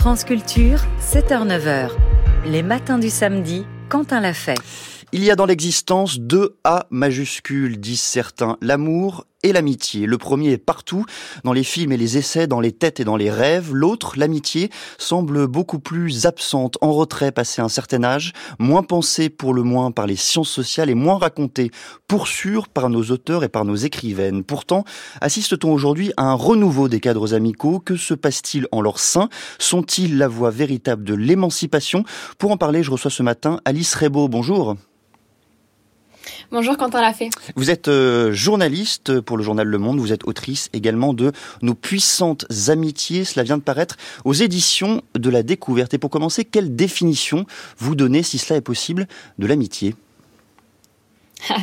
France Culture, 7h-9h. Les matins du samedi, Quentin l'a fait. Il y a dans l'existence deux A majuscules, disent certains, l'amour et l'amitié. Le premier est partout, dans les films et les essais, dans les têtes et dans les rêves. L'autre, l'amitié, semble beaucoup plus absente, en retrait passé un certain âge, moins pensée pour le moins par les sciences sociales et moins racontée pour sûr par nos auteurs et par nos écrivaines. Pourtant, assiste-t-on aujourd'hui à un renouveau des cadres amicaux? Que se passe-t-il en leur sein? Sont-ils la voie véritable de l'émancipation? Pour en parler, je reçois ce matin Alice Rebaud. Bonjour. Bonjour Quentin Lafay. Vous êtes euh, journaliste pour le journal Le Monde, vous êtes autrice également de Nos puissantes amitiés, cela vient de paraître aux éditions de la découverte. Et pour commencer, quelle définition vous donnez, si cela est possible, de l'amitié?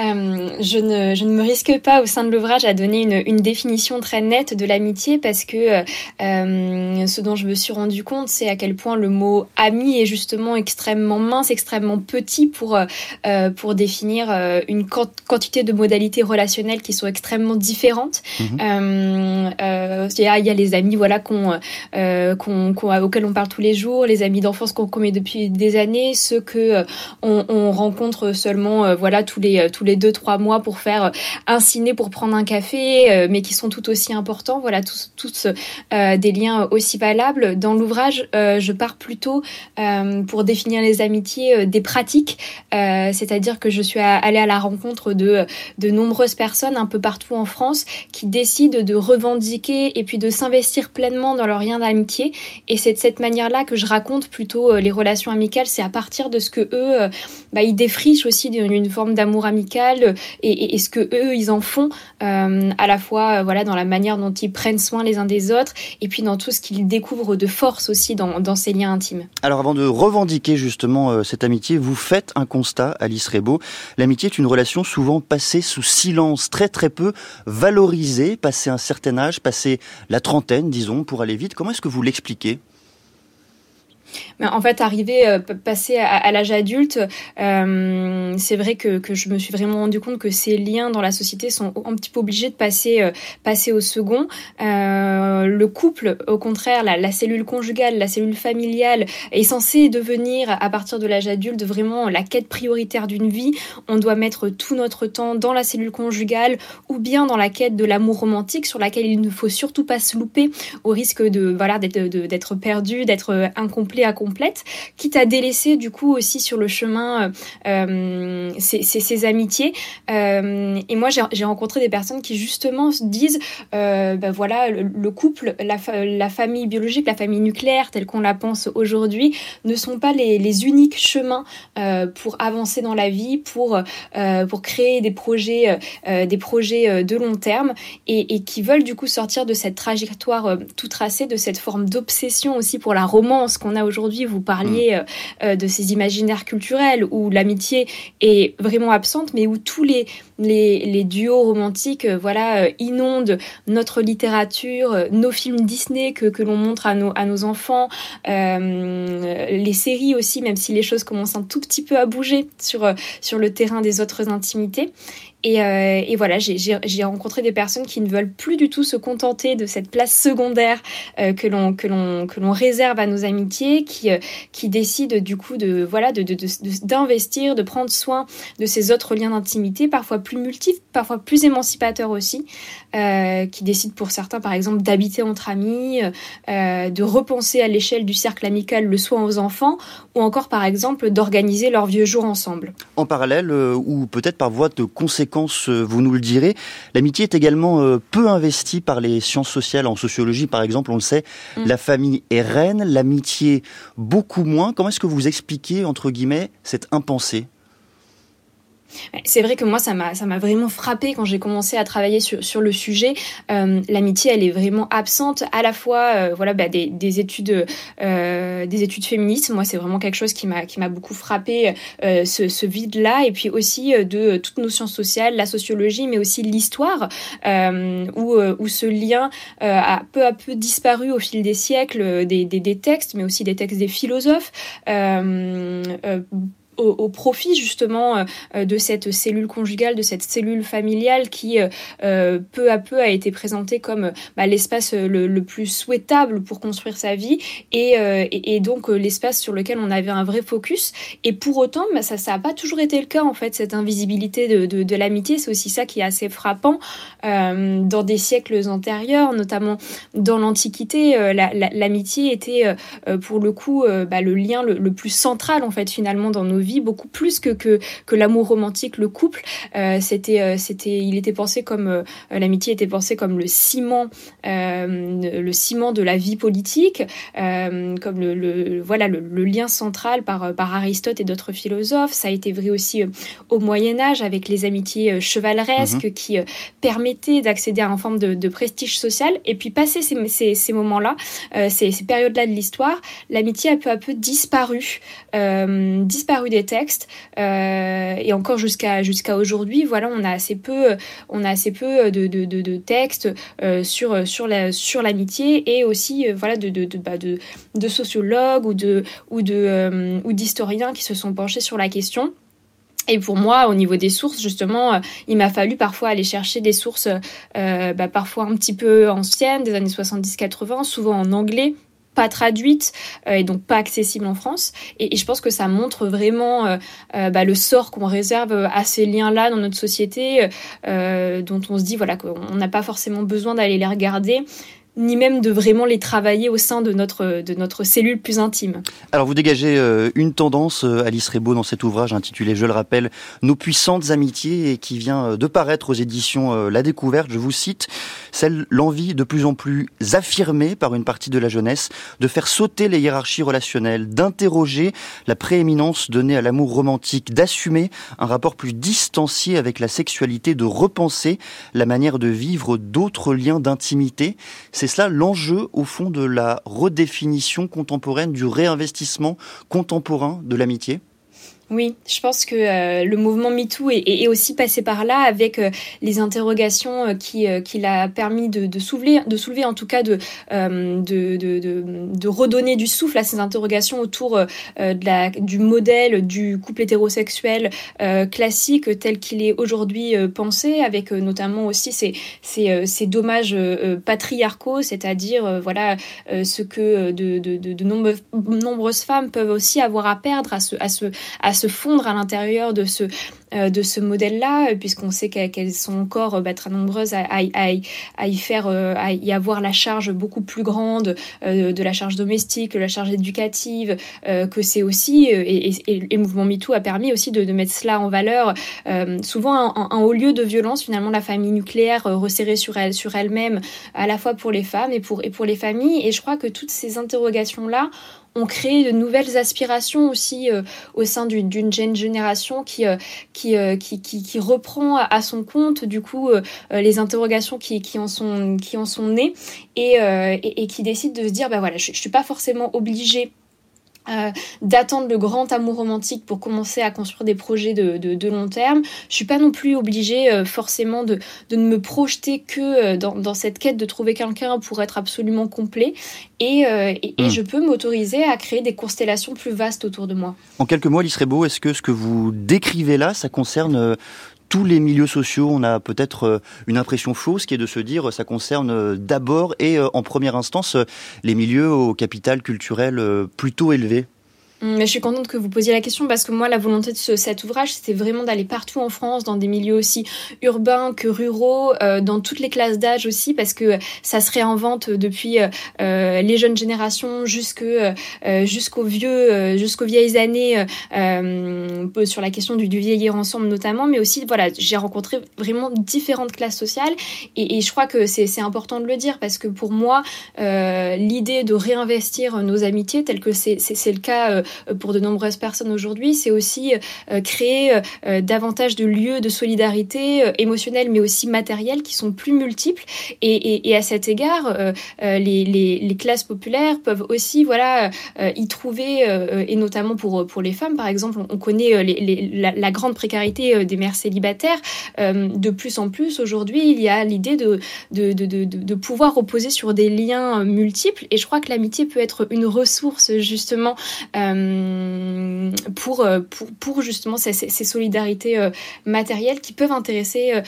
Euh, je, ne, je ne me risque pas au sein de l'ouvrage à donner une, une, définition très nette de l'amitié parce que euh, ce dont je me suis rendu compte, c'est à quel point le mot ami est justement extrêmement mince, extrêmement petit pour, euh, pour définir euh, une quantité de modalités relationnelles qui sont extrêmement différentes. Mhm. Euh, il, y a, il y, a, les amis voilà, qu'on, qu'on, qu'on, auxquels on parle tous les jours, les amis d'enfance qu'on commet depuis des années, ceux que on, on rencontre seulement voilà, tous les, tous les deux trois mois pour faire euh, un ciné pour prendre un café, euh, mais qui sont tout aussi importants. Voilà, tous, tous euh, des liens aussi valables. Dans l'ouvrage, je pars plutôt pour définir les amitiés des pratiques, c'est-à-dire que je suis allée à la rencontre de de nombreuses personnes un peu partout en France qui décident de revendiquer et puis de s'investir pleinement dans leur lien d'amitié. Et c'est de cette manière-là que je raconte plutôt les relations amicales. C'est à partir de ce que eux, bah, ils défrichent aussi d'une forme d'amour amical et, ce que eux ils en font euh, à la fois euh, voilà dans la manière dont ils prennent soin les uns des autres et puis dans tout ce qu'ils découvrent de force aussi dans, ces liens intimes. Alors avant de revendiquer justement euh, cette amitié, vous faites un constat, Alice Rebaud. L'amitié est une relation souvent passée sous silence, très très peu valorisée, passé un certain âge, passé la trentaine disons pour aller vite. Comment est-ce que vous l'expliquez? En fait, arrivé, euh, passer à, l'âge adulte, euh, c'est vrai que, que, je me suis vraiment rendu compte que ces liens dans la société sont un petit peu obligés de passer, euh, passer au second. Euh, le couple, au contraire, la, la, cellule conjugale, la cellule familiale est censée devenir, à partir de l'âge adulte, vraiment la quête prioritaire d'une vie. On doit mettre tout notre temps dans la cellule conjugale ou bien dans la quête de l'amour romantique sur laquelle il ne faut surtout pas se louper au risque de voilà d'être perdu, d'être incomplet à complète, quitte à délaisser du coup aussi sur le chemin euh, ces, amitiés. Euh, et moi, j'ai rencontré des personnes qui justement se disent, euh, ben voilà, le, couple, la, la, famille biologique, la famille nucléaire telle qu'on la pense aujourd'hui, ne sont pas les, les uniques chemins pour avancer dans la vie, pour pour créer des projets, des projets de long terme, et, et, qui veulent du coup sortir de cette trajectoire tout tracée, de cette forme d'obsession aussi pour la romance qu'on a aujourd'hui, vous parliez mm. euh, euh, de ces imaginaires culturels où l'amitié est vraiment absente, mais où tous les, les, duos romantiques euh, voilà, inondent notre littérature, nos films Disney que, que l'on montre à nos, à nos enfants, les séries aussi, même si les choses commencent un tout petit peu à bouger sur, sur le terrain des autres intimités. Et, euh, et, voilà, j'ai rencontré des personnes qui ne veulent plus du tout se contenter de cette place secondaire euh, que l'on réserve à nos amitiés, qui euh, qui décident du coup de voilà de d'investir, de, de, prendre soin de ces autres liens d'intimité, parfois plus multiples, parfois plus émancipateurs aussi, euh, qui décident pour certains par exemple d'habiter entre amis, de repenser à l'échelle du cercle amical le soin aux enfants, ou encore par exemple d'organiser leurs vieux jours ensemble. En parallèle, ou peut-être par voie de conséquence euh, vous nous le direz. L'amitié est également euh, peu investie par les sciences sociales. En sociologie, par exemple, on le sait, mm. la famille est reine, l'amitié beaucoup moins. Comment est-ce que vous expliquez, entre guillemets, cette impensée? C'est vrai que moi, ça m'a, ça m'a vraiment frappé quand j'ai commencé à travailler sur, sur le sujet. Euh, l'amitié, elle est vraiment absente à la fois, euh, voilà, bah, des, des, études, euh, des études féministes. Moi, c'est vraiment quelque chose qui m'a, qui m'a beaucoup frappé, euh, ce, ce vide-là, et puis aussi euh, de toutes nos sciences sociales, la sociologie, mais aussi l'histoire, où, où ce lien a peu à peu disparu au fil des siècles, des, des, des textes, mais aussi des textes des philosophes au, profit justement de cette cellule conjugale, de cette cellule familiale qui peu à peu a été présentée comme bah, l'espace le, plus souhaitable pour construire sa vie et, et, donc l'espace sur lequel on avait un vrai focus. Et pour autant, bah, ça n'a pas toujours été le cas en fait, cette invisibilité de, de, de l'amitié. C'est aussi ça qui est assez frappant dans des siècles antérieurs, notamment dans l'Antiquité. L'amitié était pour le coup bah, le lien le, le, plus central en fait finalement dans nos vies, beaucoup plus que que, que l'amour romantique, le couple. Euh, c'était euh, c'était il était pensé comme euh, l'amitié était pensée comme le ciment le ciment de la vie politique, comme le, le voilà le, lien central par par Aristote et d'autres philosophes. Ça a été vrai aussi au Moyen Âge avec les amitiés chevaleresques mhm. qui permettaient d'accéder à une forme de, de, prestige social. Et puis passer ces, ces, ces moments-là, ces, ces périodes-là de l'histoire, l'amitié a peu à peu disparu, disparu des textes euh, et encore jusqu'à jusqu'à aujourd'hui, voilà, on a assez peu, on a assez peu de, de, de, textes euh, sur sur la sur l'amitié et aussi voilà de de, bah, de, de sociologues ou de ou de ou d'historiens qui se sont penchés sur la question. Et pour moi, au niveau des sources, justement, il m'a fallu parfois aller chercher des sources bah, parfois un petit peu anciennes, des années 70-80, souvent en anglais, pas traduite euh, et donc pas accessible en France. Et, je pense que ça montre vraiment euh, euh, bah, le sort qu'on réserve à ces liens-là dans notre société, dont on se dit voilà qu'on n'a pas forcément besoin d'aller les regarder ni même de vraiment les travailler au sein de notre, de notre cellule plus intime. Alors vous dégagez une tendance, Alice Rebaud, dans cet ouvrage intitulé, je le rappelle, Nos puissantes amitiés, et qui vient de paraître aux éditions La Découverte, je vous cite, celle l'envie de plus en plus affirmée par une partie de la jeunesse de faire sauter les hiérarchies relationnelles, d'interroger la prééminence donnée à l'amour romantique, d'assumer un rapport plus distancié avec la sexualité, de repenser la manière de vivre d'autres liens d'intimité. C'est cela l'enjeu, au fond, de la redéfinition contemporaine, du réinvestissement contemporain de l'amitié oui, je pense que euh, le mouvement MeToo est, aussi passé par là avec euh, les interrogations euh, qui qu'il a permis de, soulever, de soulever en tout cas de, de, de, redonner du souffle à ces interrogations autour de la, du modèle du couple hétérosexuel classique tel qu'il est aujourd'hui pensé, avec notamment aussi ces, ces, ces dommages patriarcaux, c'est-à-dire voilà ce que de, de, nombreuses femmes peuvent aussi avoir à perdre à ce, à ce, à se fondre à l'intérieur de ce, de ce modèle-là, puisqu'on sait qu'elles sont encore euh, bah, très nombreuses à, y faire, euh, à y avoir la charge beaucoup plus grande de la charge domestique, de la charge éducative, que c'est aussi, et, le mouvement MeToo a permis aussi de, mettre cela en valeur, souvent un, haut lieu de violence, finalement la famille nucléaire resserrée sur elle, sur elle-même, à la fois pour les femmes et pour, et pour les familles, et je crois que toutes ces interrogations-là ont créé de nouvelles aspirations aussi euh, au sein d'une jeune génération qui, euh, euh, qui, qui, reprend à son compte du coup les interrogations qui, en sont, nées et qui décide de se dire bah voilà je, je suis pas forcément obligée euh, d'attendre le grand amour romantique pour commencer à construire des projets de, de, long terme. Je suis pas non plus obligée euh, forcément de, de, ne me projeter que euh, dans, dans, cette quête de trouver quelqu'un pour être absolument complet. Et, et, hmm. je peux m'autoriser à créer des constellations plus vastes autour de moi. En quelques mots, Alice Rebaud, est-ce que ce que vous décrivez là, ça concerne tous les milieux sociaux, on a peut-être euh, une impression fausse qui est de se dire euh, ça concerne euh, d'abord et en première instance les milieux au capital culturel plutôt élevé. Mm, mais je suis contente que vous posiez la question parce que moi, la volonté de cet ouvrage, c'était vraiment d'aller partout en France, dans des milieux aussi urbains que ruraux, euh, dans toutes les classes d'âge aussi, parce que ça se réinvente depuis euh, euh les jeunes générations jusque euh, jusqu'aux vieux, jusqu'aux vieilles années, sur la question du, vieillir ensemble notamment, mais aussi voilà, j'ai rencontré vraiment différentes classes sociales et, et je crois que c'est important de le dire parce que pour moi, l'idée de réinvestir nos amitiés, tel que c'est le cas euh, pour de nombreuses personnes aujourd'hui, c'est aussi euh, créer euh, davantage de lieux de solidarité émotionnelle, mais aussi matérielle, qui sont plus multiples. Et, à cet égard, les, classes populaires peuvent aussi, voilà, y trouver, et notamment pour pour les femmes, par exemple, on connaît la, grande précarité des mères célibataires. de plus en plus aujourd'hui, il y a l'idée de de, de, de, de pouvoir reposer sur des liens multiples. Et je crois que l'amitié peut être une ressource justement pour, pour, pour, justement ces, solidarités matérielles qui peuvent intéresser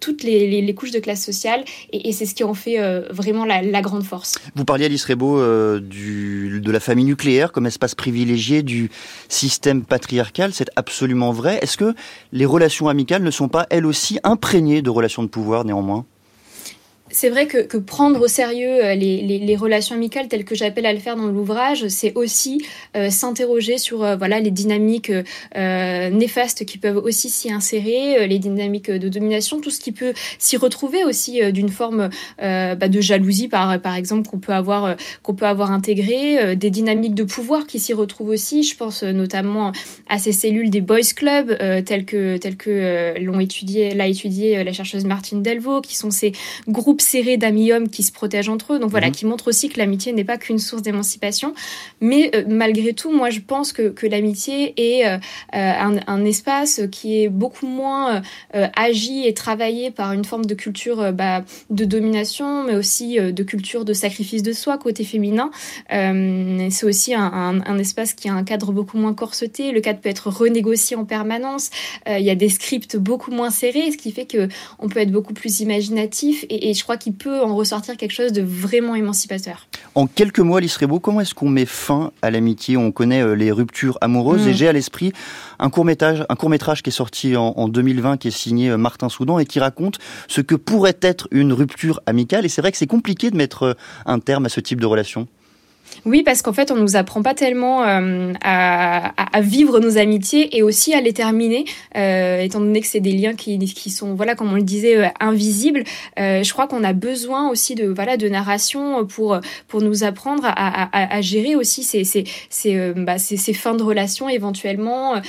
toutes les, couches de classe sociale et, c'est ce qui en fait vraiment la, la, grande force. Vous parliez, Alice Rebaud, de la famille nucléaire comme espace privilégié du système patriarcal. C'est absolument vrai. Est-ce que les relations amicales ne sont pas, elles aussi, imprégnées de relations de pouvoir néanmoins? C'est vrai que, que, prendre au sérieux euh, les, les, relations amicales telles que j'appelle à le faire dans l'ouvrage, c'est aussi euh, s'interroger sur euh, voilà les dynamiques néfastes qui peuvent aussi s'y insérer, les dynamiques de domination, tout ce qui peut s'y retrouver aussi d'une forme bah, de jalousie par par exemple qu'on peut avoir qu'on peut avoir intégré, des dynamiques de pouvoir qui s'y retrouvent aussi. Je pense notamment à ces cellules des boys clubs telles que telles que l'ont étudié l'a étudié la chercheuse Martine Delvaux, qui sont ces groupes serré d'amis hommes qui se protègent entre eux. Donc voilà, mhm. qui montre aussi que l'amitié n'est pas qu'une source d'émancipation. Mais euh, malgré tout, moi, je pense que, que l'amitié est euh, euh, un, espace qui est beaucoup moins agi et travaillé par une forme de culture bah, de domination, mais aussi de culture de sacrifice de soi côté féminin. C'est aussi un, un, espace qui a un cadre beaucoup moins corseté. Le cadre peut être renégocié en permanence. Il y a des scripts beaucoup moins serrés, ce qui fait que on peut être beaucoup plus imaginatif. Et, et je crois qu'il peut en ressortir quelque chose de vraiment émancipateur. En quelques mots, Alice Rebaud, comment est-ce qu'on met fin à l'amitié? On connaît euh, les ruptures amoureuses et mm. j'ai à l'esprit un court métrage, un court métrage qui est sorti en, 2020, qui est signé euh, Martin Soudan et qui raconte ce que pourrait être une rupture amicale. Et c'est vrai que c'est compliqué de mettre euh, un terme à ce type de relation. Oui, parce qu'en fait, on nous apprend pas tellement euh, à, à, vivre nos amitiés et aussi à les terminer, euh, étant donné que c'est des liens qui, qui sont, voilà, comme on le disait, euh, invisibles. Euh, je crois qu'on a besoin aussi de, voilà, de narration pour pour nous apprendre à, à, à gérer aussi ces ces ces, euh, bah, ces, ces fins de relation éventuellement,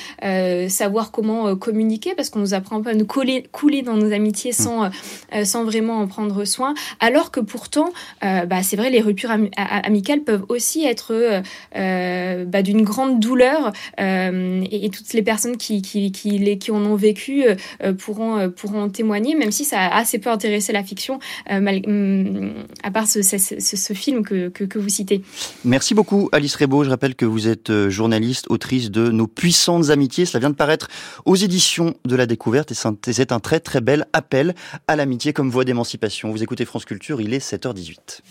savoir comment communiquer, parce qu'on nous apprend pas à nous coller, couler dans nos amitiés sans sans vraiment en prendre soin, alors que pourtant, bah, c'est vrai, les ruptures amicales peuvent aussi être euh, euh, bah, d'une grande douleur euh, et, toutes les personnes qui, les, qui en ont vécu pourront, pourront témoigner, même si ça a assez peu intéressé la fiction, mm, à part ce, film que, que, que, vous citez. Merci beaucoup Alice Rebaud. Je rappelle que vous êtes journaliste, autrice de Nos puissantes amitiés. Cela vient de paraître aux éditions de la découverte et c'est un très très bel appel à l'amitié comme voie d'émancipation. Vous écoutez France Culture, il est 7h18.